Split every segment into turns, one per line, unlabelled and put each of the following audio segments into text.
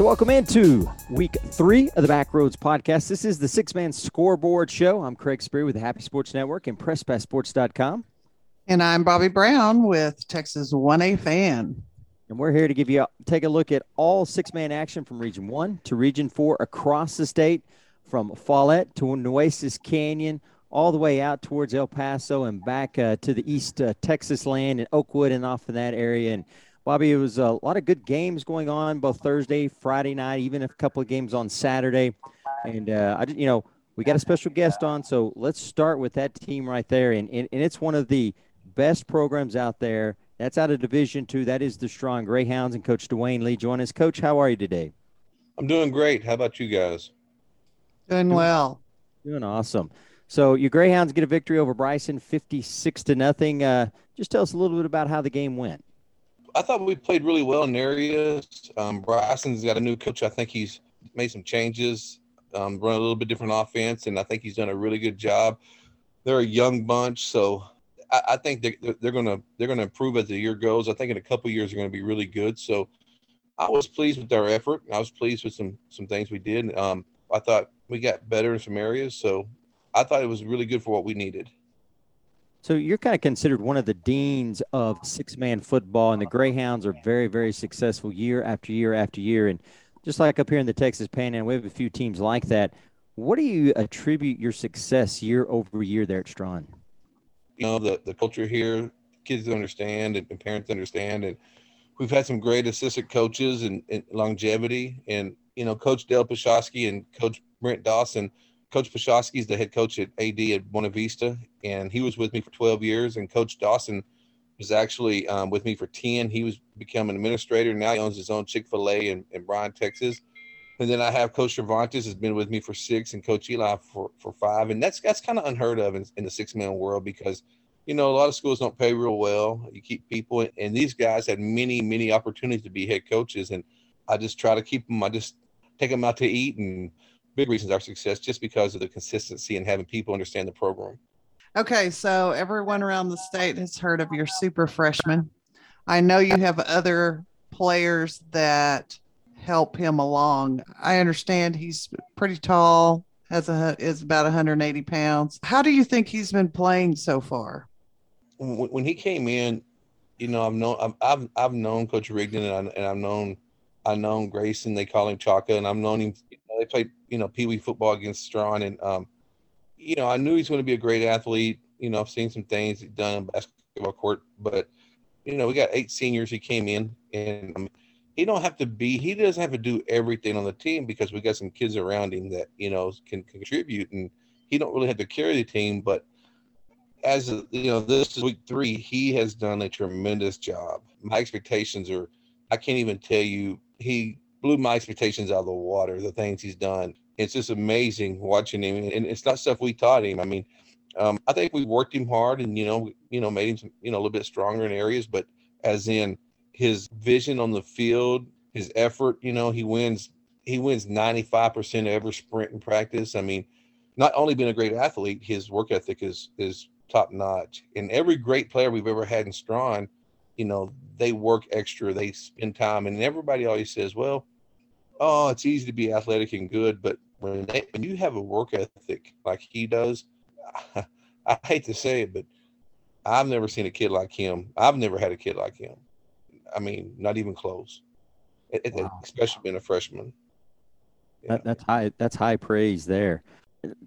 So, welcome into week three of the Backroads podcast. This is the six man scoreboard show. I'm Craig Spree with the Happy Sports Network and PressPassSports.com.
And I'm Bobby Brown with Texas 1A Fan.
And we're here to give you take a look at all six man action from Region 1 to Region 4 across the state, from Follett to Nueces Canyon, all the way out towards El Paso and back uh, to the East uh, Texas land and Oakwood and off in that area. And Bobby, it was a lot of good games going on both Thursday, Friday night, even a couple of games on Saturday. And uh, I, you know, we got a special guest on, so let's start with that team right there. And, and, and it's one of the best programs out there. That's out of Division Two. That is the Strawn Greyhounds and Coach Dwayne Lee join us. Coach, how are you today?
I'm doing great. How about you guys?
Doing well.
Doing awesome. So your Greyhounds get a victory over Bryson, fifty-six to nothing. Uh, just tell us a little bit about how the game went.
I thought we played really well in areas. Um, Bryson's got a new coach. I think he's made some changes, um, run a little bit different offense, and I think he's done a really good job. They're a young bunch, so I, I think they're, they're gonna they're gonna improve as the year goes. I think in a couple years they're gonna be really good. So I was pleased with our effort. I was pleased with some some things we did. Um, I thought we got better in some areas, so I thought it was really good for what we needed.
So you're kind of considered one of the deans of six-man football, and the Greyhounds are very, very successful year after year after year. And just like up here in the Texas Panhandle, we have a few teams like that. What do you attribute your success year over year there at Strawn?
You know, the, the culture here, kids understand and, parents understand. And we've had some great assistant coaches and, and longevity. And, you know, Coach Dale Pashosky and Coach Brent Dawson – Coach Pashosky is the head coach at AD at Buena Vista, and he was with me for 12 years. And Coach Dawson was actually um, with me for 10. He was become an administrator. Now he owns his own Chick fil A in, in Bryan, Texas. And then I have Coach Cervantes has been with me for six, and Coach Eli for, for five. And that's that's kind of unheard of in, in the six man world because you know a lot of schools don't pay real well. You keep people, and these guys had many many opportunities to be head coaches, and I just try to keep them. I just take them out to eat and big reasons our success just because of the consistency and having people understand the program.
Okay, so everyone around the state has heard of your super freshman. I know you have other players that help him along. I understand he's pretty tall, has a is about 180 pounds. How do you think he's been playing so far?
When he came in, you know, I've known I've I've, I've known Coach Rigdon and, I, and I've known I've known Grayson. They call him Chaka, and I've known him they played, you know, Pee Wee football against Strawn, and um, you know, I knew he's going to be a great athlete. You know, I've seen some things he's done in basketball court, but you know, we got eight seniors. He came in, and um, he don't have to be. He doesn't have to do everything on the team because we got some kids around him that you know can contribute, and he don't really have to carry the team. But as you know, this is week three. He has done a tremendous job. My expectations are. I can't even tell you. He blew my expectations out of the water. The things he's done, it's just amazing watching him, and it's not stuff we taught him. I mean, um, I think we worked him hard, and you know, you know, made him you know a little bit stronger in areas, but as in his vision on the field, his effort, you know, he wins. He wins 95% of every sprint in practice. I mean, not only being a great athlete, his work ethic is is top notch. And every great player we've ever had in Strawn, you know, they work extra, they spend time, and everybody always says, "Well, oh, it's easy to be athletic and good, but when they, when you have a work ethic like he does, I, I hate to say it, but I've never seen a kid like him. I've never had a kid like him. I mean, not even close. It, wow. Especially being a freshman.
Yeah. That, that's high. That's high praise there.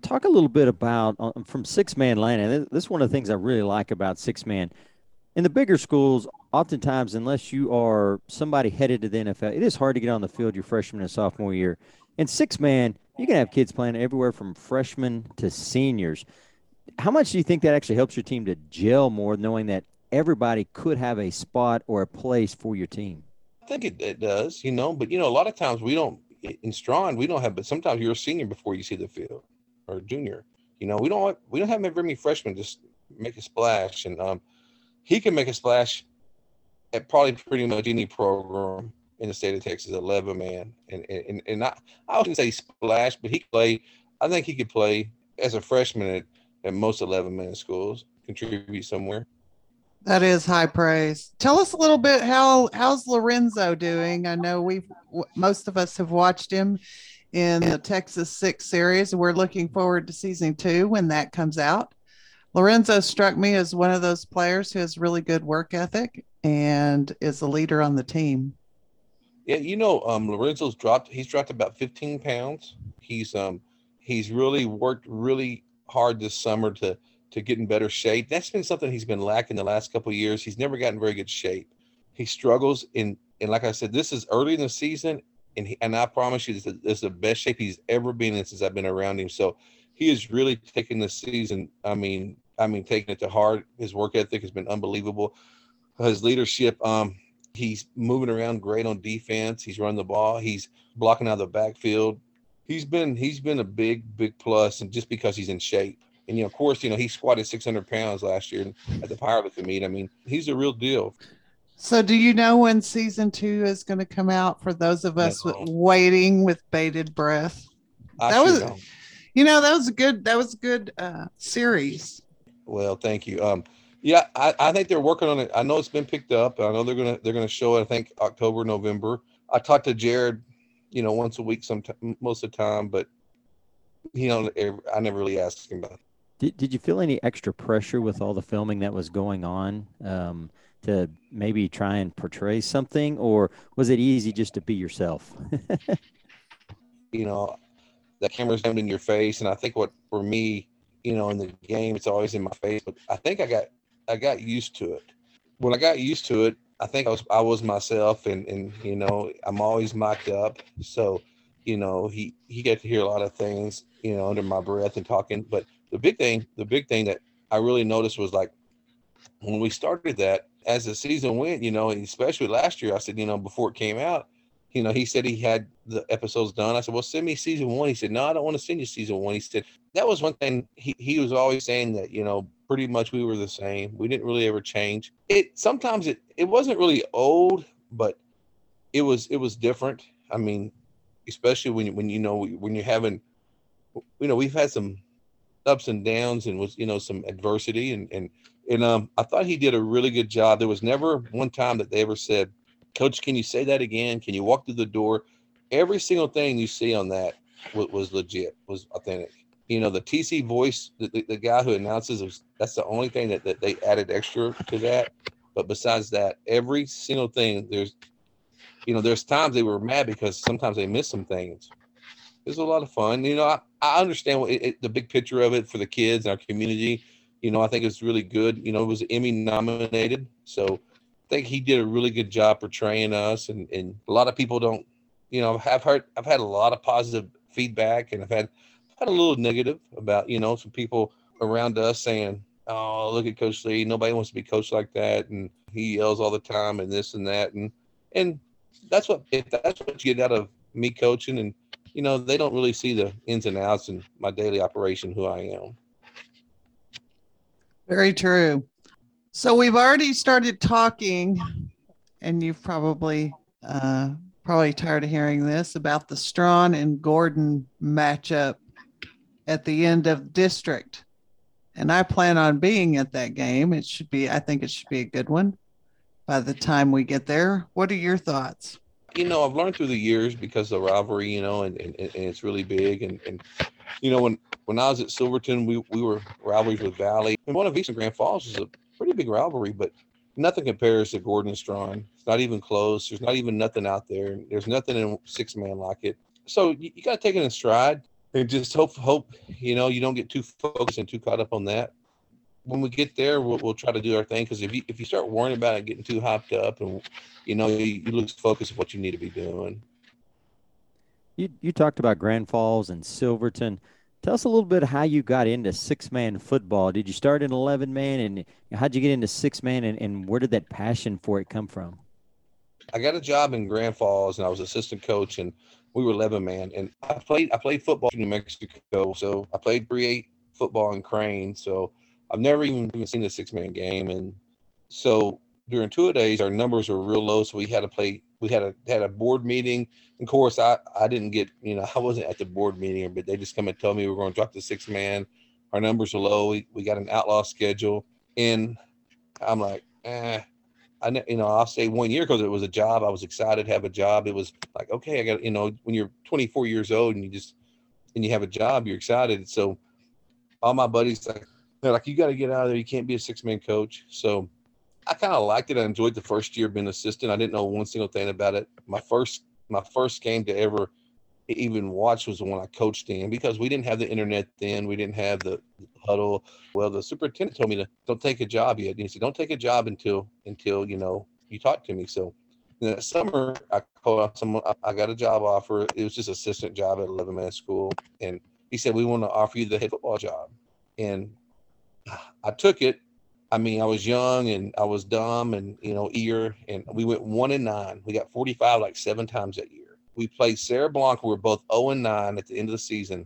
Talk a little bit about uh, from six man land. This is one of the things I really like about six man. In the bigger schools, oftentimes, unless you are somebody headed to the NFL, it is hard to get on the field your freshman and sophomore year. In six man, you can have kids playing everywhere from freshmen to seniors. How much do you think that actually helps your team to gel more, knowing that everybody could have a spot or a place for your team?
I think it, it does, you know, but you know, a lot of times we don't in Strawn, we don't have, but sometimes you're a senior before you see the field or junior. You know, we don't we don't have very many freshmen just make a splash, and um, he can make a splash at probably pretty much any program in the state of Texas, 11 man. And and, and I, I wouldn't say splash, but he play. I think he could play as a freshman at, at most 11 man schools, contribute somewhere.
That is high praise. Tell us a little bit how how's Lorenzo doing? I know we've most of us have watched him in the Texas Six series. and We're looking forward to season two when that comes out. Lorenzo struck me as one of those players who has really good work ethic and is a leader on the team.
Yeah, you know, um, Lorenzo's dropped. He's dropped about 15 pounds. He's um, he's really worked really hard this summer to to get in better shape. That's been something he's been lacking the last couple years. He's never gotten very good shape. He struggles in, and like I said, this is early in the season, and he, and I promise you, this is, this is the best shape he's ever been in since I've been around him. So he is really taking the season. I mean, I mean, taking it to heart. His work ethic has been unbelievable. His leadership, um, he's moving around great on defense. He's running the ball. He's blocking out of the backfield. He's been he's been a big big plus, and just because he's in shape. And you know, of course, you know he squatted 600 pounds last year at the powerlifting meet. I mean, he's a real deal.
So, do you know when season two is going to come out for those of us no. waiting with bated breath?
I that was, know.
You know, that was a good that was a good uh, series.
Well, thank you. Um, yeah, I, I think they're working on it. I know it's been picked up. I know they're gonna they're gonna show it. I think October, November. I talked to Jared, you know, once a week, some most of the time, but you know, I never really asked him about. It.
Did Did you feel any extra pressure with all the filming that was going on um, to maybe try and portray something, or was it easy just to be yourself?
you know, the camera's aimed in your face, and I think what for me you know, in the game, it's always in my face. But I think I got I got used to it. When I got used to it, I think I was I was myself, and and you know, I'm always mic'd up. So, you know, he he got to hear a lot of things, you know, under my breath and talking. But the big thing, the big thing that I really noticed was like when we started that, as the season went, you know, especially last year, I said, you know, before it came out, you know, he said he had the episodes done. I said, well, send me season one. He said, no, I don't want to send you season one. He said, that was one thing he, he was always saying that, you know, pretty much we were the same. We didn't really ever change. It sometimes it, it wasn't really old, but it was, it was different. I mean, especially when, when, you know, when you're having, you know, we've had some ups and downs and was, you know, some adversity and, and, and um, I thought he did a really good job. There was never one time that they ever said, Coach, can you say that again? Can you walk through the door? Every single thing you see on that was, was legit, was authentic. You know, the TC voice, the, the, the guy who announces, was, that's the only thing that, that they added extra to that. But besides that, every single thing, there's, you know, there's times they were mad because sometimes they missed some things. It was a lot of fun. You know, I, I understand what it, it, the big picture of it for the kids and our community. You know, I think it's really good. You know, it was Emmy nominated. So, think he did a really good job portraying us, and and a lot of people don't, you know, I've heard I've had a lot of positive feedback, and I've had had a little negative about you know some people around us saying, "Oh, look at Coach Lee, nobody wants to be coached like that," and he yells all the time, and this and that, and and that's what if that's what you get out of me coaching, and you know they don't really see the ins and outs in my daily operation, who I am.
Very true. So we've already started talking, and you've probably uh, probably tired of hearing this about the Strawn and Gordon matchup at the end of district. And I plan on being at that game. It should be, I think it should be a good one by the time we get there. What are your thoughts?
You know, I've learned through the years because the rivalry, you know, and, and, and it's really big. And, and, you know, when, when I was at Silverton, we, we were rivalries with Valley. And one of Eastern Grandfalls is a pretty big rivalry, but nothing compares to Gordon Strawn. It's not even close. There's not even nothing out there. There's nothing in six man like it. So you, you got to take it in stride and just hope, hope, you know, you don't get too focused and too caught up on that. When we get there, we'll, we'll try to do our thing. Cause if you, if you start worrying about it, getting too hyped up and, you know, you, you lose focus of what you need to be doing.
You, you talked about Grandfalls and Silverton. Tell us a little bit how you got into six man football. Did you start in 11 man and how'd you get into six man and, and where did that passion for it come from?
I got a job in Grandfalls and I was assistant coach and we were 11 man and I played, I played football in New Mexico. So I played 3-8 football in Crane. So I've never even, even seen a six man game. And so during two days, our numbers were real low. So we had to play we had a had a board meeting. Of course, I I didn't get you know I wasn't at the board meeting, but they just come and tell me we're going to drop the six man. Our numbers are low. We, we got an outlaw schedule, and I'm like, eh. I, you know, I'll say one year because it was a job. I was excited to have a job. It was like, okay, I got, you know, when you're 24 years old and you just, and you have a job, you're excited. So all my buddies, like, they're like, you got to get out of there. You can't be a six man coach. So I kind of liked it. I enjoyed the first year being assistant. I didn't know one single thing about it. My first, my first game to ever even watch was the one I coached in because we didn't have the internet then. We didn't have the huddle. Well, the superintendent told me to don't take a job yet. He said, don't take a job until until you know you talk to me. So that summer, I called someone. I got a job offer. It was just assistant job at 11 man school, and he said we want to offer you the head football job, and ah, I took it. I mean, I was young and I was dumb and you know eager, and we went one and nine. We got 45 like seven times that year we played Sierra Blanca. We were both 0 and 9 at the end of the season.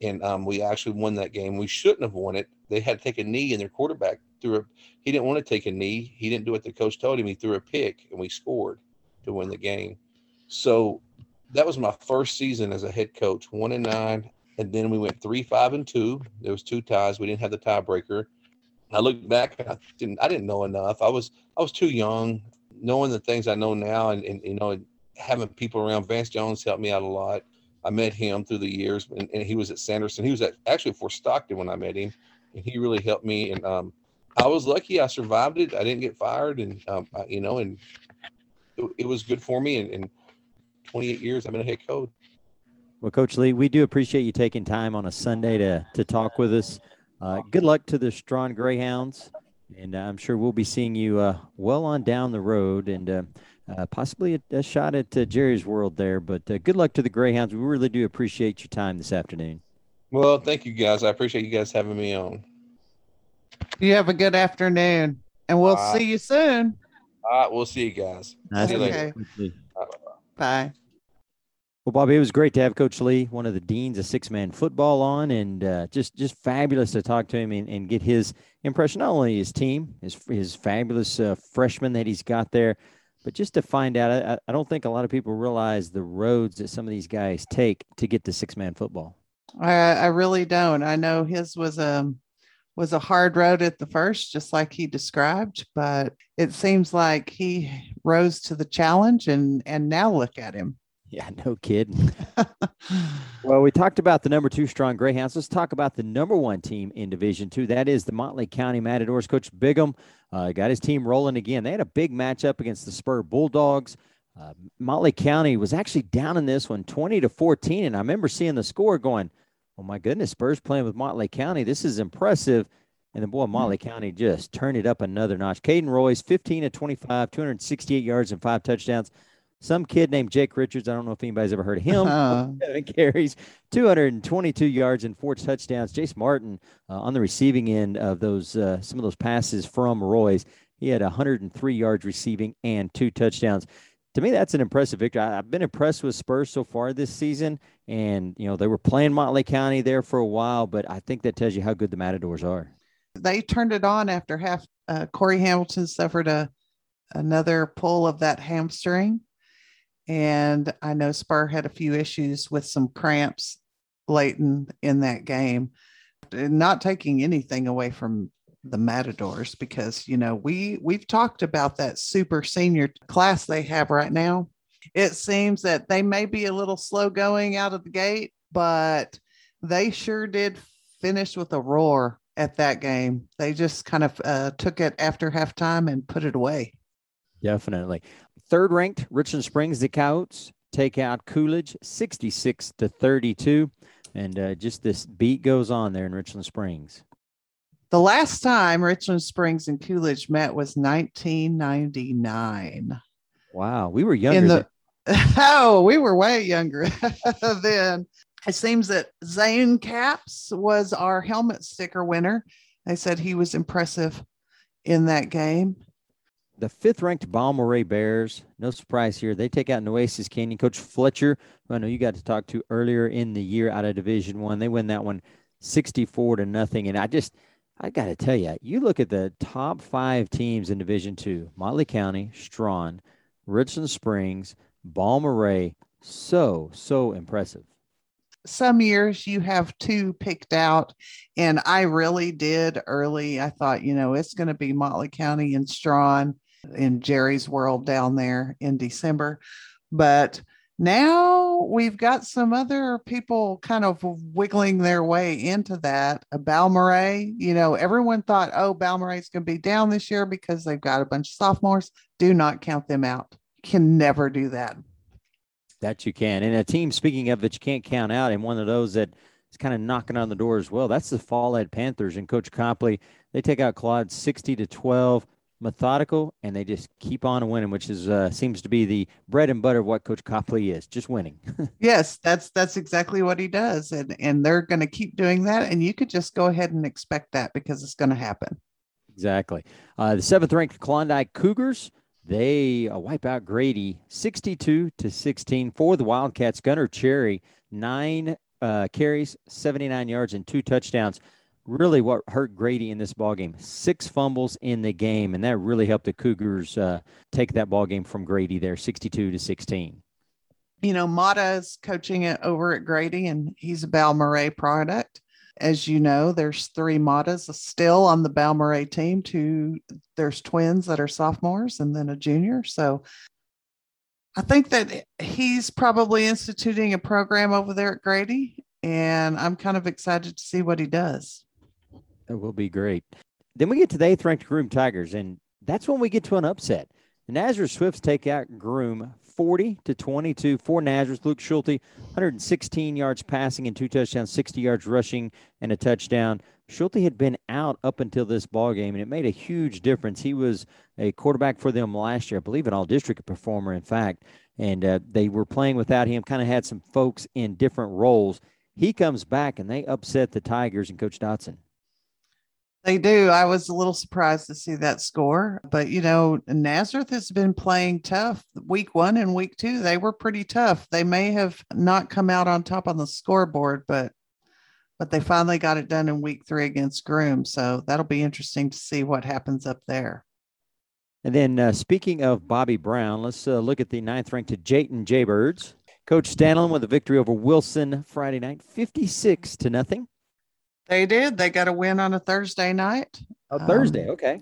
And um, we actually won that game. We shouldn't have won it. They had to take a knee, and their quarterback threw a. He didn't want to take a knee. He didn't do what the coach told him. He threw a pick, and we scored to win the game. So that was my first season as a head coach, one and nine, and then we went three, five, and two. There was two ties. We didn't have the tiebreaker. I look back, I didn't, I didn't know enough. I was, I was too young, knowing the things I know now, and, and you know, having people around. Vance Jones helped me out a lot. I met him through the years, and, and he was at Sanderson. He was at, actually Fort Stockton when I met him, and he really helped me. And um, I was lucky; I survived it. I didn't get fired, and um, I, you know, and it, it, was good for me. And, and 28 years, I've been a head coach.
Well, Coach Lee, we do appreciate you taking time on a Sunday to to talk with us. Uh, good luck to the Strawn Greyhounds, and I'm sure we'll be seeing you uh, well on down the road. And uh, uh, possibly a, a, shot at uh, Jerry's World there. But uh, good luck to the Greyhounds. We really do appreciate your time this afternoon.
Well, thank you guys. I appreciate you guys having me on.
You have a good afternoon, and we'll see you soon.
All right, we'll see you guys.
Nice
see
you okay.
Right,
bye.
Well, Bobby, it was great to have Coach Lee, one of the deans of six man football, on, and uh, just just fabulous to talk to him and, and, get his impression, not only his team, his his fabulous uh, freshman that he's got there, but just to find out, I, I don't think a lot of people realize the roads that some of these guys take to get to six man football.
I, I really don't. I know his was a um, was a hard road at the first, just like he described, but it seems like he rose to the challenge and and now look at him.
Yeah, no kidding. well, we talked about the number two Strawn Greyhounds. Let's talk about the number one team in Division Two. That is the Motley County Matadors. Coach Bigham uh, got his team rolling again. They had a big matchup against the Spur Bulldogs. Uh, Motley County was actually down in this one, 20 to 14, and I remember seeing the score going, "Oh my goodness, Spurs playing with Motley County. This is impressive." And the boy, Motley County just turned it up another notch. Caden Royce, 15 to 25, 268 yards and five touchdowns. Some kid named Jake Richards. I don't know if anybody's ever heard of him. Uh-huh. Seven carries, 222 yards and four touchdowns. Jace Martin uh, on the receiving end of those uh, some of those passes from Royce. He had 103 yards receiving and two touchdowns. To me, that's an impressive victory. I, I've been impressed with Spurs so far this season, and you know they were playing Motley County there for a while, but I think that tells you how good the Matadors are.
They turned it on after half. Uh, Corey Hamilton suffered a another pull of that hamstring and I know Spur had a few issues with some cramps late in, in that game. Not taking anything away from the Matadors because you know we we've talked about that super senior class they have right now. It seems that they may be a little slow going out of the gate, but they sure did finish with a roar at that game. They just kind of uh, took it after halftime and put it away.
Definitely. Third ranked Richland Springs, the Coyotes take out Coolidge 66 to 32. And uh, just this beat goes on there in Richland Springs.
The last time Richland Springs and Coolidge met was 1999.
Wow, we were younger. The,
oh, we were way younger then. It seems that Zane Caps was our helmet sticker winner. They said he was impressive in that game
the fifth ranked Balmorhea Bears. No surprise here. They take out Nueces Canyon. Coach Fletcher, who I know you got to talk to earlier in the year out of Division One. They win that one 64 to nothing. And I just, I got to tell you, you look at the top five teams in Division Two Motley County, Strawn, Richland Springs, Balmorhea. So, so impressive.
some years you have two picked out, and I really did early. I thought, you know, it's going to be Motley County and Strawn in Jerry's world down there in December. But now we've got some other people kind of wiggling their way into that. A Balmorhea, you know, everyone thought, oh, Balmorhea's going to be down this year because they've got a bunch of sophomores. Do not count them out. You can never do that.
That you can. And a team, speaking of that, you can't count out, and one of those that is kind of knocking on the door as well. That's the Follett Panthers and Coach Copley. They take out Claude 60 to 12 methodical, and they just keep on winning, which is uh, seems to be the bread and butter of what Coach Copley is, just winning.
yes, that's that's exactly what he does, and and they're going to keep doing that, and you could just go ahead and expect that because it's going to happen.
Exactly. Uh, the seventh ranked Klondike Cougars. They uh, wipe out Grady 62 to 16 for the Wildcats. Gunner Cherry, nine uh, carries, 79 yards, and two touchdowns really what hurt Grady in this ball game. Six fumbles in the game, and that really helped the Cougars uh, take that ball game from Grady there, 62 to 16.
You know, Mata is coaching it over at Grady, and he's a Balmorhea product. As you know, there's three Matas still on the Balmorhea team. Two, there's twins that are sophomores, and then a junior. So I think that he's probably instituting a program over there at Grady, and I'm kind of excited to see what he does.
That will be great. Then we get to the eighth ranked Groom Tigers, and that's when we get to an upset. The Nazareth Swifts take out Groom 40 to 22 for Nazareth. Luke Schulte, 116 yards passing and two touchdowns, 60 yards rushing and a touchdown. Schulte had been out up until this ball game, and it made a huge difference. He was a quarterback for them last year, I believe, an all-district performer, in fact. And uh, they were playing without him. Kind of had some folks in different roles. He comes back, and they upset the Tigers and Coach Dotson.
They do. I was a little surprised to see that score, but you know, Nazareth has been playing tough. Week one and week two, they were pretty tough. They may have not come out on top on the scoreboard, but but they finally got it done in week three against Groom. So that'll be interesting to see what happens up there.
And then, uh, speaking of Bobby Brown, let's uh, look at the ninth ranked Jayton Jaybirds. Coach Stanley with a victory over Wilson Friday night, 56 to nothing.
They did. They got a win on a Thursday night.
Thursday. Um, okay.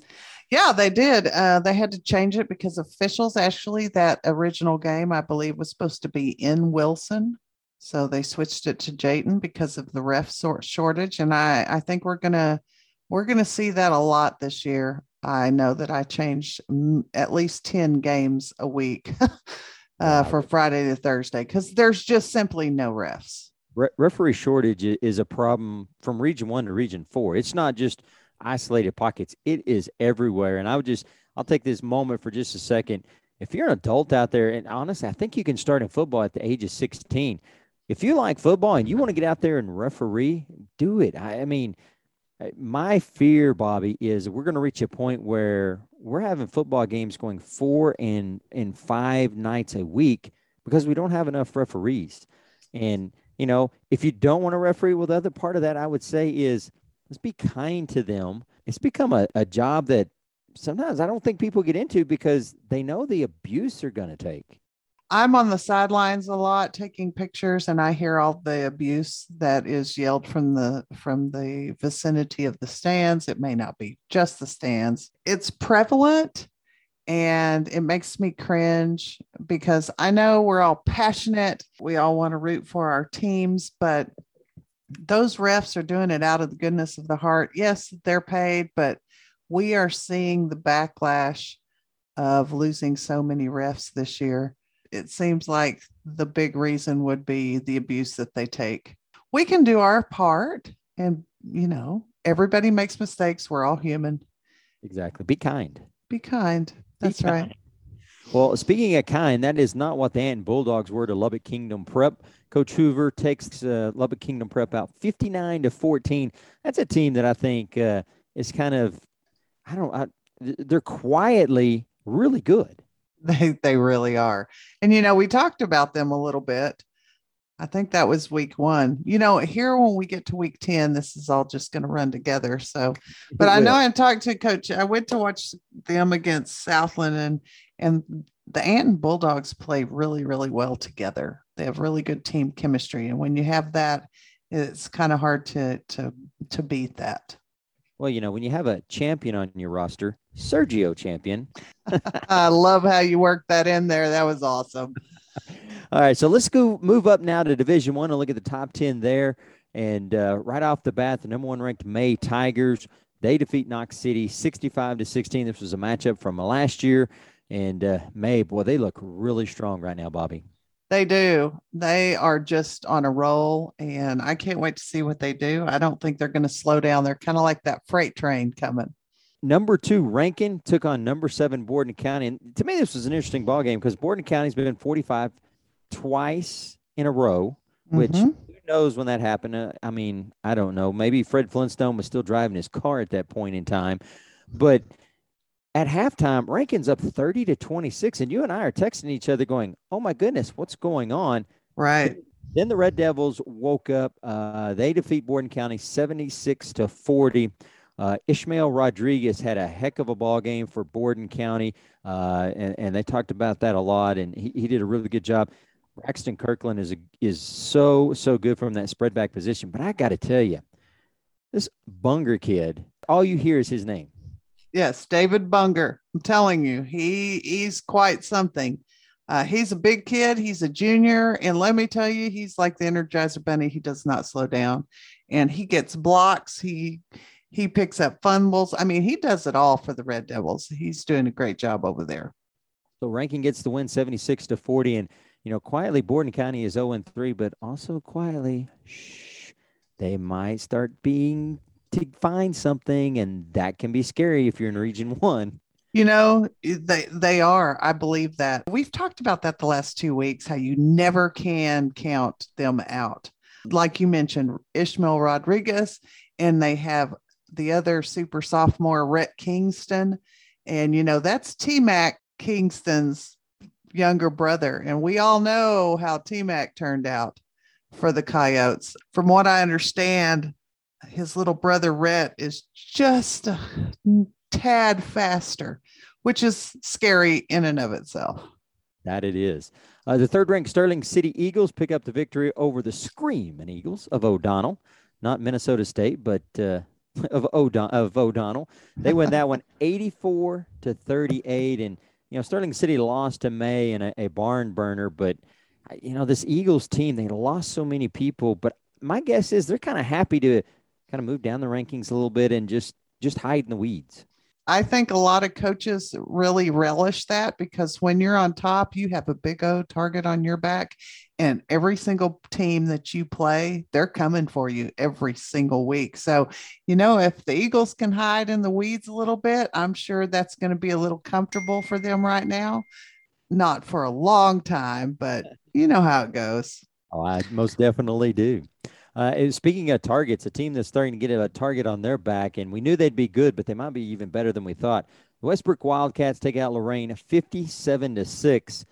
Yeah, they did. Uh, they had to change it because officials actually that original game I believe was supposed to be in Wilson, so they switched it to Jayton because of the ref sort shortage. And I I think we're gonna we're gonna see that a lot this year. I know that I changed at least ten games a week uh, for Friday to Thursday because there's just simply no refs
re- referee shortage is a problem from region one to region four. It's not just isolated pockets, it is everywhere. And I would just, I'll take this moment for just a second. If you're an adult out there, and honestly, I think you can start in football at the age of 16. If you like football and you want to get out there and referee, do it. I, I mean, my fear, Bobby, is we're going to reach a point where we're having football games going four and and five nights a week because we don't have enough referees. And you know, if you don't want to referee, well, the other part of that I would say is let's be kind to them. It's become a, a job that sometimes I don't think people get into because they know the abuse they're going to take.
I'm on the sidelines a lot taking pictures and I hear all the abuse that is yelled from the from the vicinity of the stands. It may not be just the stands. It's prevalent and it makes me cringe because I know we're all passionate. We all want to root for our teams, but those refs are doing it out of the goodness of the heart. Yes, they're paid, but we are seeing the backlash of losing so many refs this year. It seems like the big reason would be the abuse that they take. We can do our part, and you know, everybody makes mistakes. We're all human.
Exactly. Be kind.
Be kind. That's right.
Well, speaking of kind, that is not what the Anton Bulldogs were to Lubbock Kingdom Prep. Coach Hoover takes uh, Lubbock Kingdom Prep out 59 to 14. That's a team that I think uh, is kind of, I don't, I, they're quietly really good.
They they really are, and you know we talked about them a little bit I think that was week one. You know, here when we get to week 10, this is all just going to run together. So, but I know I talked to coach. I went to watch them against Southland and, and the Anton Bulldogs play really, really well together. They have really good team chemistry, and when you have that, it's kind of hard to to to beat that.
Well, you know, when you have a champion on your roster, Sergio Champion.
I love how you worked that in there. That was awesome.
All right, so let's go move up now to Division One and look at the top ten there. And uh, right off the bat, the number one ranked May Tigers they defeat Knox City 65 to 16. This was a matchup from last year, and uh, May, boy, they look really strong right now, Bobby.
They do. They are just on a roll, and I can't wait to see what they do. I don't think they're going to slow down. They're kind of like that freight train coming.
Number two, Rankin took on number seven, Borden County. And to me, this was an interesting ball game because Borden County's been 45 twice in a row, which mm-hmm. who knows when that happened? Uh, I mean, I don't know. Maybe Fred Flintstone was still driving his car at that point in time. But at halftime, Rankin's up 30 to 26. And you and I are texting each other going, oh my goodness, what's going on?
Right.
Then the Red Devils woke up. Uh, they defeat Borden County 76 to 40. Uh, Ishmael Rodriguez had a heck of a ball game for Borden County, uh, and, and, they talked about that a lot, and he, he did a really good job. Braxton Kirkland is a, is so so good from that spread back position, but I got to tell you, this Bunger kid, all you hear is his name.
Yes, David Bunger. I'm telling you, he he's quite something. Uh, he's a big kid. He's a junior, and let me tell you, he's like the Energizer Bunny. He does not slow down, and he gets blocks. He he picks up fumbles. I mean, he does it all for the Red Devils. He's doing a great job over there.
So Rankin gets the win, seventy-six to forty, and you know, quietly Borden County is zero and three, but also quietly, shh, they might start being to find something, and that can be scary if you're in Region One.
You know, eh, they they are. I believe that. We've talked about that the last two weeks, how you never can count them out. Like you mentioned, Ishmael Rodriguez, and they have the other super sophomore, Rhett Kingston. And you know, that's T Mac Kingston's younger brother. And we all know how T Mac turned out for the Coyotes. From what I understand, his little brother Rhett is just a tad faster, which is scary in and of itself.
That it is. Uh, the third ranked Sterling City Eagles pick up the victory over the Screaming Eagles of O'Donnell, not Minnesota State, but uh, of, O'Don- of O'Donnell. They win that one 84 to 38. And, you know, Sterling City lost to May in a, a barn burner, but, you know, this Eagles team, they lost so many people, but my guess is they're kind of happy to kind of move down the rankings a little bit and just just hide in the weeds.
I think a lot of coaches really relish that because when you're on top, you have a big O target on your back, and every single team that you play, they're coming for you every single week. So, you know, if the Eagles can hide in the weeds a little bit, I'm sure that's going to be a little comfortable for them right now. Not for a long time, but you know how it goes.
Oh, I most definitely do. Uh, speaking of targets, a team that's starting to get a target on their back, and we knew they'd be good, but they might be even better than we thought. The Westbrook Wildcats take out Loraine 57 to 6.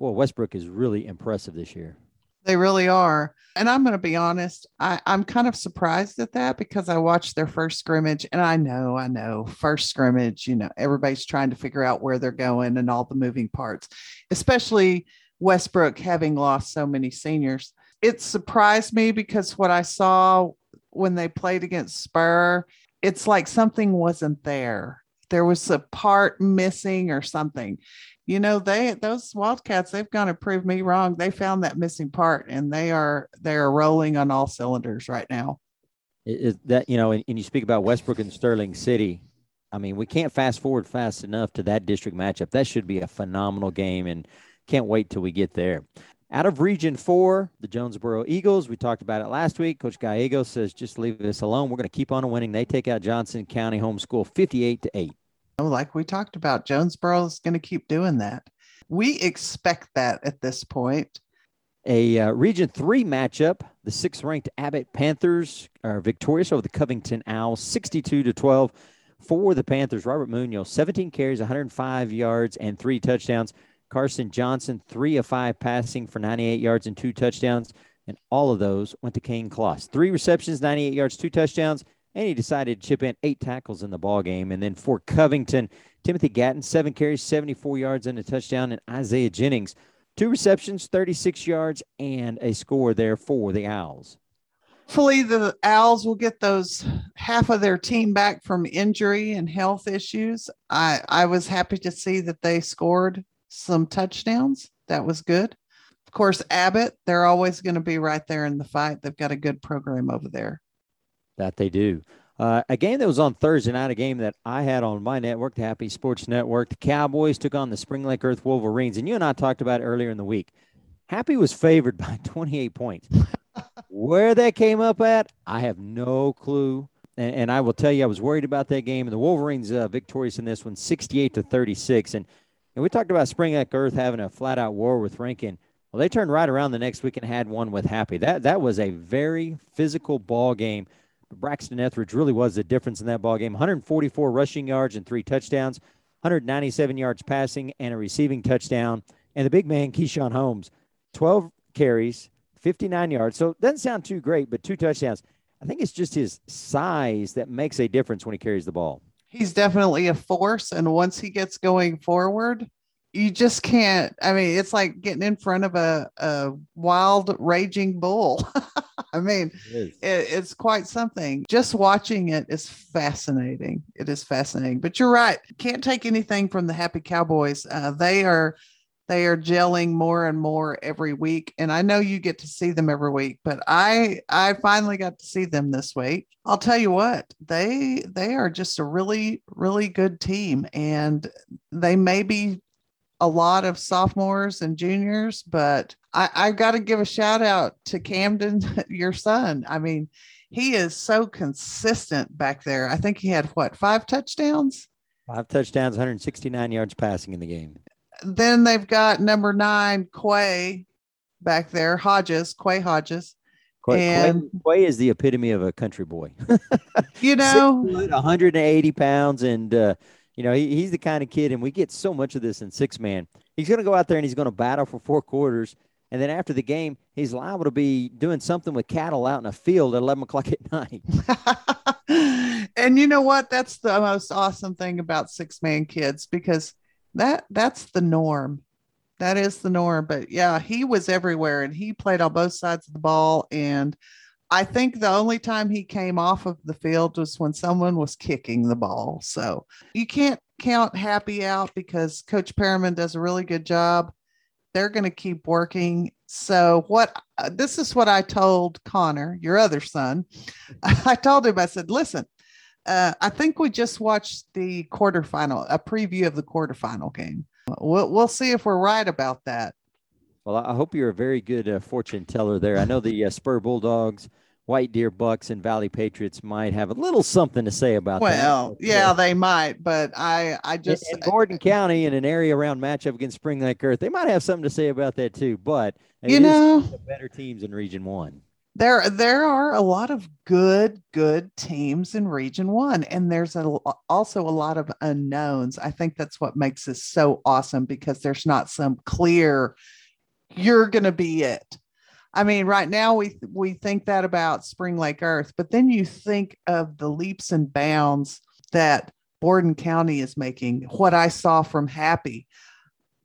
Boy, Westbrook is really impressive this year.
They really are. And I'm going to be honest, I, I'm kind of surprised at that because I watched their first scrimmage and I know, I know, first scrimmage, you know, everybody's trying to figure out where they're going and all the moving parts, especially Westbrook having lost so many seniors it surprised me because what I saw when they played against Spur, it's like something wasn't there. There was a part missing or something. You know, they those Wildcats, they've gone to prove me wrong. They found that missing part and they are they are rolling on all cylinders right now.
Is that you know, and, and you speak about Westbrook and Sterling City. I mean, we can't fast forward fast enough to that district matchup. That should be a phenomenal game and can't wait till we get there. Out of Region 4, the Jonesboro Eagles, we talked about it last week. Coach Gallego says, just leave us alone. We're going to keep on winning. They take out Johnson County Homeschool 58 to 8.
Oh, like we talked about, Jonesboro is going to keep doing that. We expect that at this point.
A uh, Region 3 matchup. The sixth ranked Abbott Panthers are victorious over the Covington Owls 62 to 12 for the Panthers. Robert Munoz, 17 carries, 105 yards, and three touchdowns. Carson Johnson, three of five passing for 98 yards and two touchdowns. And all of those went to Kane Kloss. Three receptions, 98 yards, two touchdowns. and he decided to chip in eight tackles in the ball game. And then for Covington, Timothy Gatton, seven carries, 74 yards and a touchdown, and Isaiah Jennings, two receptions, 36 yards, and a score there for the Owls.
Hopefully, the Owls will get those half of their team back from injury and health issues. I, I was happy to see that they scored some touchdowns. That was good. Of course, Abbott, they're always going to be right there in the fight. They've got a good program over there.
That they do. Uh, a game that was on Thursday night, a game that I had on my network, the Happy Sports Network. The Cowboys took on the Spring Lake Earth Wolverines, and you and I talked about earlier in the week. Happy was favored by 28 points. Where that came up at, I have no clue. And, and, I will tell you, I was worried about that game. And the Wolverines uh, victorious in this one, 68 to 36. And, and we talked about Spring Lake Earth having a flat out war with Rankin. Well, they turned right around the next week and had one with Happy. That that was a very physical ball game. Braxton Etheridge really was the difference in that ball game. 144 rushing yards and three touchdowns, 197 yards passing and a receiving touchdown. And the big man, Keyshawn Holmes, 12 carries, 59 yards. So it doesn't sound too great, but two touchdowns. I think it's just his size that makes a difference when he carries the ball.
He's definitely a force. And once he gets going forward, you just can't. I mean, it's like getting in front of a, a wild, raging bull. I mean, it it, it's quite something. Just watching it is fascinating. It is fascinating. But you're right. Can't take anything from the Happy Cowboys. Uh, they are they are gelling more and more every week and i know you get to see them every week but i i finally got to see them this week. I'll tell you what they they are just a really really good team and they may be a lot of sophomores and juniors but i i got to give a shout out to camden your son. I mean he is so consistent back there. I think he had what five touchdowns?
Five touchdowns, 169 yards passing in the game
then they've got number nine, Quay, back there, Hodges, Quay Hodges.
Quay, and Quay, is the epitome of a country boy.
you know,
180 pounds, and uh, you know he, he's the kind of kid, and we get so much of this in six man. He's going to go out there and he's going to battle for four quarters, and then after the game, he's liable to be doing something with cattle out in a field at 11 o'clock at night.
and you know what? That's the most awesome thing about six man kids because that that's the norm. That is the norm but yeah he was everywhere and he played on both sides of the ball. And i think the only time he came off of the field was when someone was kicking the ball. So you can't count happy out because coach perriman does a really good job. They're going to keep working. So what uh, this is what i told connor your other son. I told him i said listen uh, I think we just watched the quarterfinal, a preview of the quarterfinal game. We'll, we'll see if we're right about that.
Well, I hope you're a very good uh, fortune teller there. I know the uh, Spur Bulldogs, White Deer Bucks, and Valley Patriots might have a little something to say about
well,
that.
Well, yeah, they might, but I, I just
in, in Gordon County in an area around matchup against Spring Lake Earth, they might have something to say about that too. But
you know,
better teams in Region One
there there are a lot of good good teams in region 1 and there's a, also a lot of unknowns. I think that's what makes this so awesome because there's not some clear you're going to be it. I mean right now we we think that about spring lake earth but then you think of the leaps and bounds that borden county is making what i saw from happy.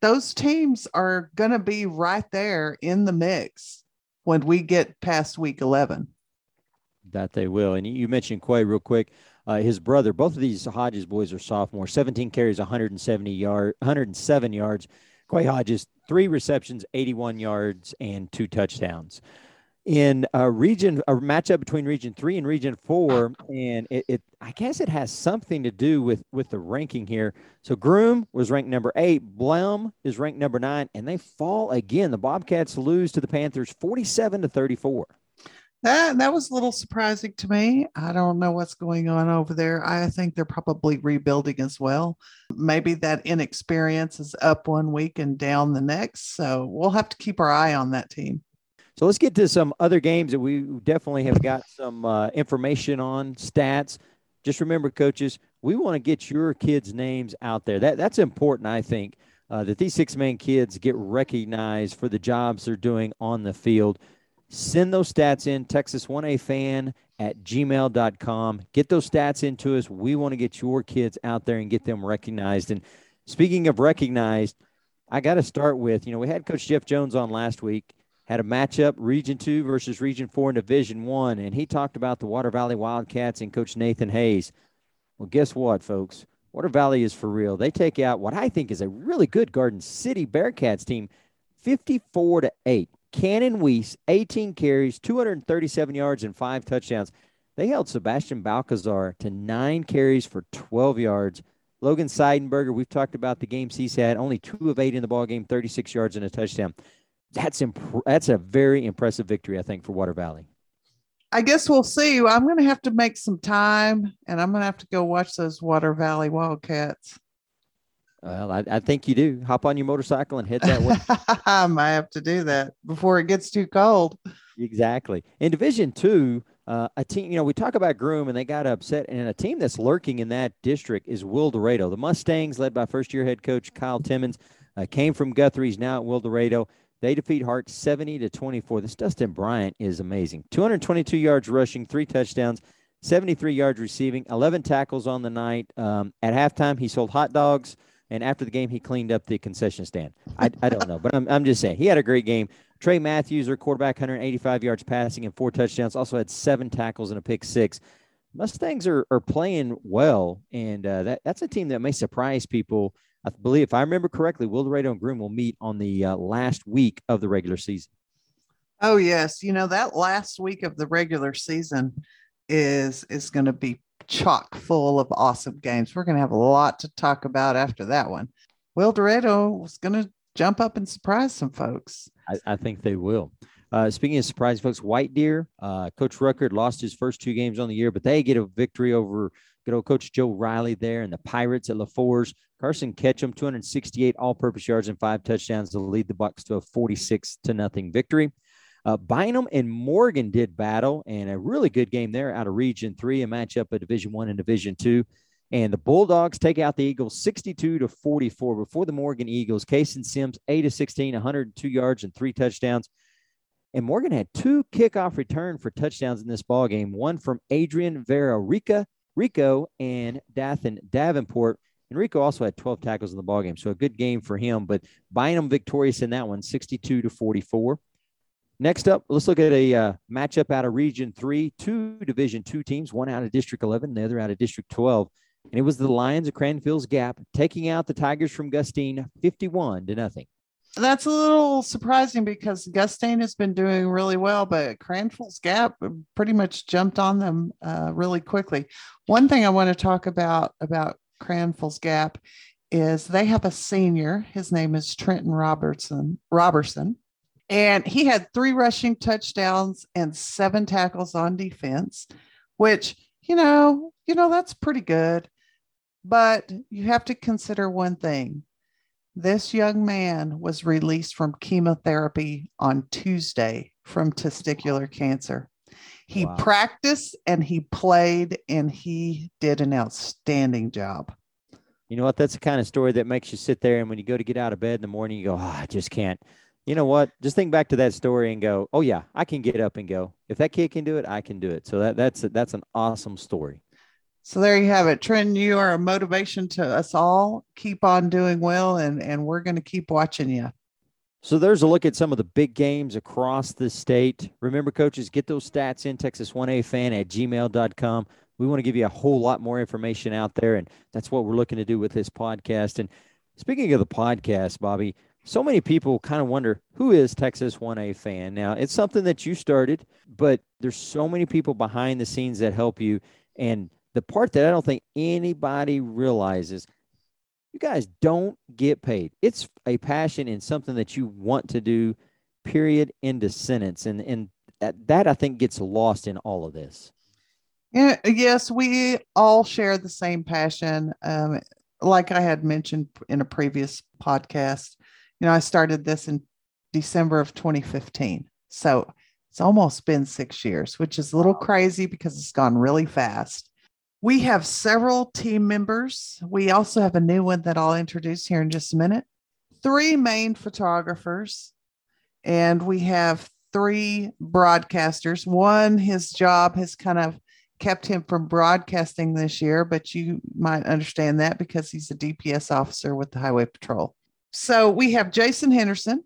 Those teams are going to be right there in the mix when we get past week 11.
That they will. And you mentioned Quay real quick. Uh, his brother, both of these Hodges boys are sophomores. 17 carries, 170 yard, 107 yards. Quay Hodges, three receptions, 81 yards, and two touchdowns in a region a matchup between region three and region four and it, it, i guess it has something to do with with the ranking here. So groom was ranked number eight blum is ranked number nine and they fall again. The bobcats lose to the panthers 47 to 34
that that was a little surprising to me. I don't know what's going on over there. I think they're probably rebuilding as well. Maybe that inexperience is up one week and down the next so we'll have to keep our eye on that team
so let's get to some other games that we definitely have got some uh, information on, stats. Just remember, coaches, we want to get your kids' names out there. That that's important, I think, uh, that these six-man kids get recognized for the jobs they're doing on the field. Send those stats in, Texas 1A fan at gmail.com. Get those stats into us. We want to get your kids out there and get them recognized. And speaking of recognized, I got to start with, you know, we had Coach Jeff Jones on last week, had a matchup, Region 2 versus Region 4 in Division 1, and he talked about the Water Valley Wildcats and Coach Nathan Hayes. Well, guess what, folks? Water Valley is for real. They take out what I think is a really good Garden City Bearcats team 54 to 8. Cannon Weiss, 18 carries, 237 yards, and five touchdowns. They held Sebastian Balcazar to nine carries for 12 yards. Logan Seidenberger, we've talked about the games he's had, only two of eight in the ball game, 36 yards and a touchdown. That's imp- that's a very impressive victory, I think, for Water Valley.
I guess we'll see. I'm going to have to make some time, and I'm going to have to go watch those Water Valley Wildcats.
Well, I, I, think you do. Hop on your motorcycle and head that way.
I might have to do that before it gets too cold.
Exactly. In Division Two, uh, a team, you know, we talk about Groom and they got upset, and a team that's lurking in that district is Wildorado. The Mustangs, led by first year head coach Kyle Timmons, uh, came from Guthrie's now at Wildorado. They defeat Hart 70 to 24. This Dustin Bryant is amazing. 222 yards rushing, three touchdowns, 73 yards receiving, 11 tackles on the night. Um, at halftime, he sold hot dogs. And after the game, he cleaned up the concession stand. I, I don't know, but I'm, I'm just saying he had a great game. Trey Matthews, their quarterback, 185 yards passing and four touchdowns. Also had seven tackles and a pick six. Mustangs are, are playing well, and uh, that, that's a team that may surprise people. I believe, if I remember correctly, Wildorado and Groom will meet on the uh, last week of the regular season.
Oh yes, you know that last week of the regular season is is going to be chock full of awesome games. We're going to have a lot to talk about after that one. Wildorado was going to jump up and surprise some folks.
I, I think they will. Uh, speaking of surprise, folks, White Deer, uh, Coach Ruckert lost his first two games on the year, but they get a victory over good old Coach Joe Riley there and the Pirates at Lefors. Carson Ketchum, 268 all-purpose yards and five touchdowns to lead the Bucks to a 46 to nothing victory. Uh, Bynum and Morgan did battle, and a really good game there out of Region Three, a matchup of Division One and Division Two. And the Bulldogs take out the Eagles 62 to 44 before the Morgan Eagles. Kason Sims, 8 to 16, 102 yards and three touchdowns. And Morgan had two kickoff return for touchdowns in this ball game, one from Adrian Vera Rica, Rico and Dathan Davenport. And Rico also had 12 tackles in the ball game. So a good game for him, but Bynum victorious in that one, 62 to 44. Next up, let's look at a uh, matchup out of Region 3, two Division 2 teams, one out of District 11, the other out of District 12. And it was the Lions of Cranfills Gap taking out the Tigers from Gustine 51 to nothing.
That's a little surprising because Gustine has been doing really well, but Cranfills Gap pretty much jumped on them uh, really quickly. One thing I want to talk about about Cranfills Gap is they have a senior. His name is Trenton Robertson. Robertson and he had three rushing touchdowns and seven tackles on defense, which, you know, you know, that's pretty good. But you have to consider one thing. This young man was released from chemotherapy on Tuesday from testicular cancer. He wow. practiced and he played and he did an outstanding job.
You know what? That's the kind of story that makes you sit there and when you go to get out of bed in the morning, you go, oh, I just can't you know what? Just think back to that story and go, oh yeah, I can get up and go. If that kid can do it, I can do it. So that that's that's an awesome story.
So there you have it, Trent. You are a motivation to us all. Keep on doing well, and and we're going to keep watching you.
So there's a look at some of the big games across the state. Remember, coaches, get those stats in Texas 1A fan at gmail.com. We want to give you a whole lot more information out there, and that's what we're looking to do with this podcast. And speaking of the podcast, Bobby, so many people kind of wonder who is Texas 1A fan. Now, it's something that you started, but there's so many people behind the scenes that help you. And the part that I don't think anybody realizes, you guys don't get paid. It's a passion and something that you want to do, period, end of sentence. And, and that, that I think gets lost in all of this.
Yeah, yes, we all share the same passion. Um, like I had mentioned in a previous podcast, you know, I started this in December of 2015. So it's almost been six years, which is a little crazy because it's gone really fast. We have several team members. We also have a new one that I'll introduce here in just a minute. Three main photographers, and we have three broadcasters. One, his job has kind of kept him from broadcasting this year, but you might understand that because he's a DPS officer with the Highway Patrol. So we have Jason Henderson.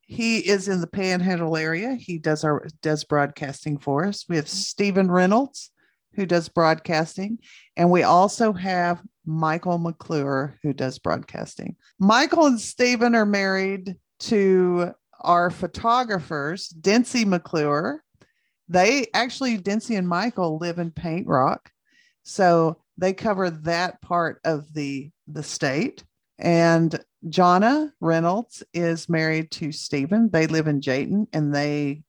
He is in the Panhandle area. He does our does broadcasting for us. We have Stephen Reynolds, who does broadcasting, and we also have Michael McClure, who does broadcasting. Michael and Stephen are married to our photographers, Dency McClure. They actually, Dency and Michael live in Paint Rock. So they cover that part of the, the state. And Jonna Reynolds is married to Stephen. They live in Jayton and they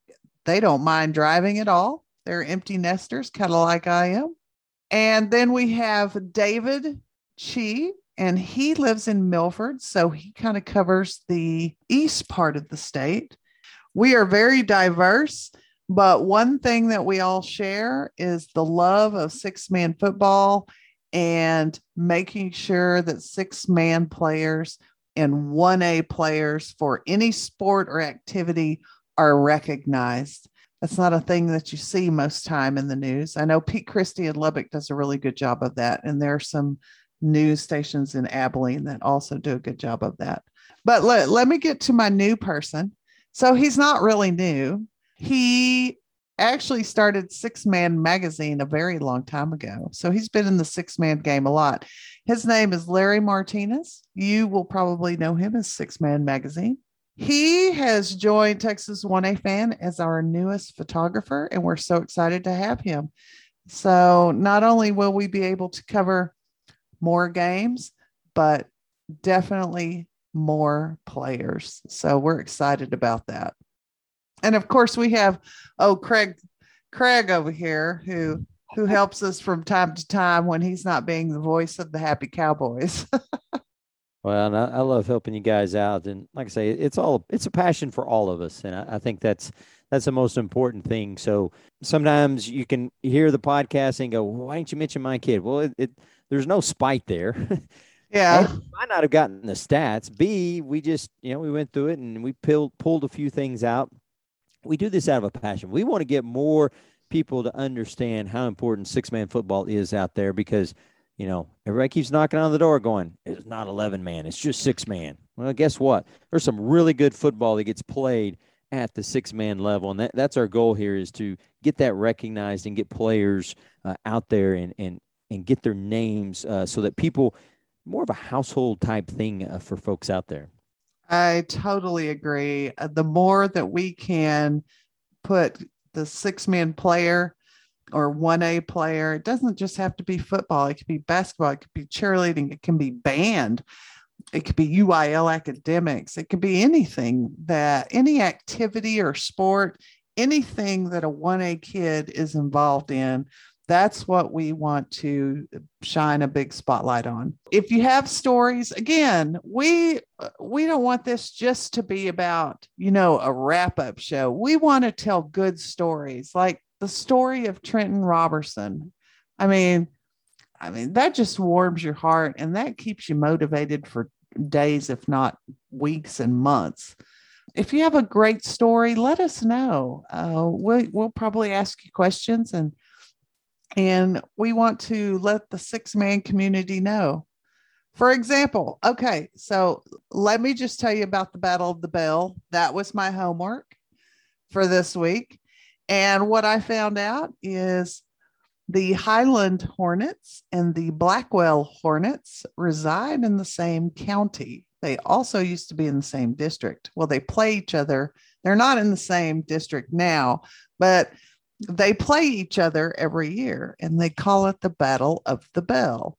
they don't mind driving at all. They're empty nesters, kind of like I am. And then we have David Chi, and he lives in Milford. So he kind of covers the east part of the state. We are very diverse, but one thing that we all share is the love of six man football and making sure that six man players and 1A players for any sport or activity are recognized. That's not a thing that you see most time in the news. I know Pete Christy in Lubbock does a really good job of that, and there are some news stations in Abilene that also do a good job of that. But let, let me get to my new person. So he's not really new. He actually started Six Man Magazine a very long time ago. So he's been in the six man game a lot. His name is Larry Martinez. You will probably know him as Six Man Magazine. He has joined Texas 1A Fan as our newest photographer, and we're so excited to have him. So, not only will we be able to cover more games, but definitely more players. So, we're excited about that. And of course, we have, oh, Craig, Craig over here who who helps us from time to time when he's not being the voice of the happy cowboys.
Well, I, I, love helping you guys out, and like I say, it's all it's a passion for all of us, and I, I, think that's that's the most important thing. So sometimes you can hear the podcast and go, well, "Why didn't you mention my kid?" Well, it, it there's no spite there.
Yeah,
might not have gotten the stats. B, we just you know we went through it and we pulled pulled a few things out. We do this out of a passion. We want to get more people to understand how important six man football is out there because you know, everybody keeps knocking on the door going, it's not 11 man, it's just six man. Well, guess what? There's some really good football that gets played at the six man level. And that, that's our goal here is to get that recognized and get players uh, out there and, and, and get their names uh, so that people, more of a household type thing uh, for folks out there.
I totally agree. Uh, the more that we can put the six man player or 1A player. It doesn't just have to be football, it could be basketball, it could be cheerleading, it can be band, it could be UIL academics, it could be anything that any activity or sport, anything that a 1A kid is involved in. That's what we want to shine a big spotlight on. If you have stories, again, we we don't want this just to be about, you know, a wrap-up show. We want to tell good stories. Like the story of Trenton Robertson. I mean, I mean, that just warms your heart and that keeps you motivated for days, if not weeks and months. If you have a great story, let us know. Uh, we'll, we'll probably ask you questions and and we want to let the six man community know. For example, okay, so let me just tell you about the Battle of the Bell. That was my homework for this week. And what I found out is the Highland Hornets and the Blackwell Hornets reside in the same county. They also used to be in the same district. Well, they play each other. They're not in the same district now, but they play each other every year and they call it the Battle of the Bell.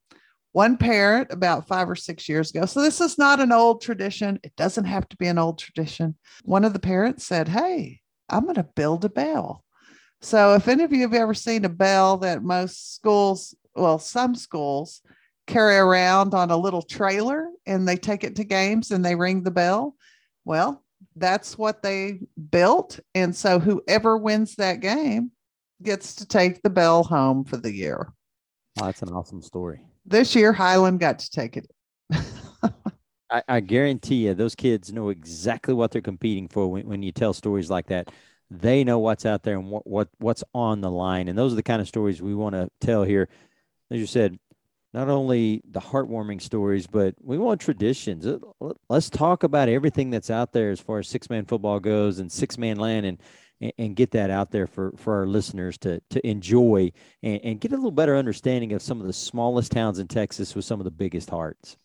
One parent about five or six years ago, so this is not an old tradition. It doesn't have to be an old tradition. One of the parents said, Hey, I'm going to build a bell. So, if any of you have ever seen a bell that most schools, well, some schools carry around on a little trailer and they take it to games and they ring the bell, well, that's what they built. And so, whoever wins that game gets to take the bell home for the year.
Oh, that's an awesome story.
This year, Highland got to take it.
I, I, guarantee you, those kids know exactly what they're competing for when, when you tell stories like that. They know what's out there and what, what what's on the line, and those are the kind of stories we want to tell here. As you said, not only the heartwarming stories, but we want traditions. Let's talk about everything that's out there as far as six man football goes and six man land and and, get that out there for, for our listeners to to enjoy and, and get a little better understanding of some of the smallest towns in Texas with some of the biggest hearts.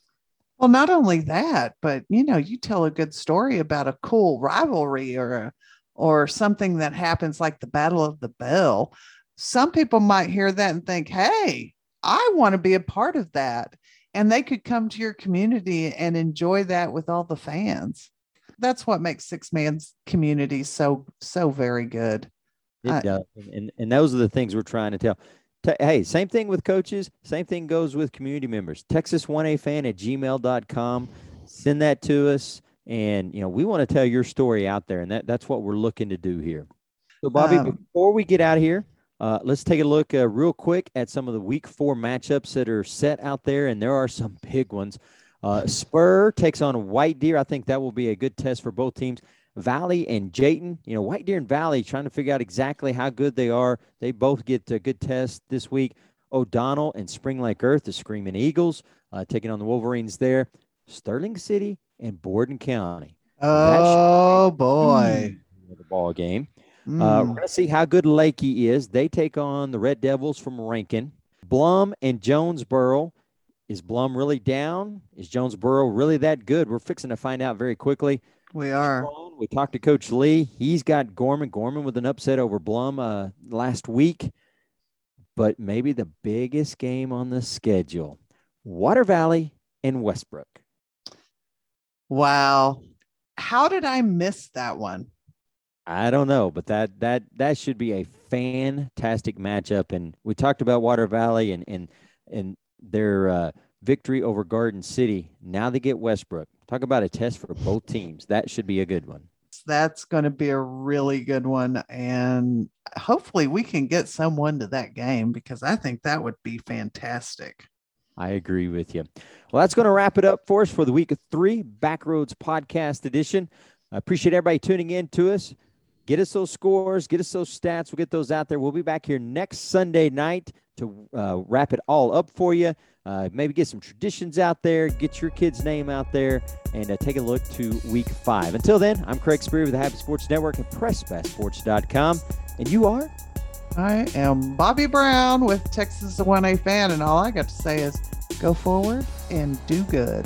Well, not only that, but you know, you tell a good story about a cool rivalry or a or something that happens like the Battle of the Bell. Some people might hear that and think, "Hey, I want to be a part of that." And they could come to your community and enjoy that with all the fans that's what makes six man's community so so very good.
It does, and and those are the things we're trying to tell. Hey, same thing with coaches. Same thing goes with community members. Texas one A fan at gmail.com. Send that to us, and you know we want to tell your story out there, and that that's what we're looking to do here. So, Bobby, um, before we get out of here, uh, let's take a look uh, real quick at some of the Week Four matchups that are set out there, and there are some big ones. Uh, Spur takes on White Deer. I think that will be a good test for both teams. Valley and Jayton, you know, White Deer and Valley trying to figure out exactly how good they are. They both get a good test this week. O'Donnell and Spring Lake Earth, the Screaming Eagles, uh, taking on the Wolverines there. Sterling City and Borden County.
Oh boy,
the ball game. Mm. Uh, we're going to see how good Leakey is. They take on the Red Devils from Rankin. Blum and Jonesboro is Blum really down? Is Jonesboro really that good? We're fixing to find out very quickly.
We are.
We talked to Coach Lee. He's got Gorman. Gorman with an upset over Blum uh, last week. But maybe the biggest game on the schedule Water Valley and Westbrook.
Wow. How did I miss that one?
I don't know, but that that that should be a fantastic matchup. And we talked about Water Valley and and and their uh, victory over Garden City. Now they get Westbrook. Talk about a test for both teams. That should be a good one.
That's going to be a really good one. And hopefully we can get someone to that game because I think that would be fantastic.
I agree with you. Well, that's going to wrap it up for us for the week of three Backroads podcast edition. I appreciate everybody tuning in to us. Get us those scores, get us those stats. We'll get those out there. We'll be back here next Sunday night to uh, wrap it all up for you. Uh, maybe get some traditions out there, get your kid's name out there, and uh, take a look to week five. Until then, I'm Craig Sperry with the Happy Sports Network at PressFastSports.com. And you are?
I am Bobby Brown with Texas 1A fan, and all I got to say is go forward and do good.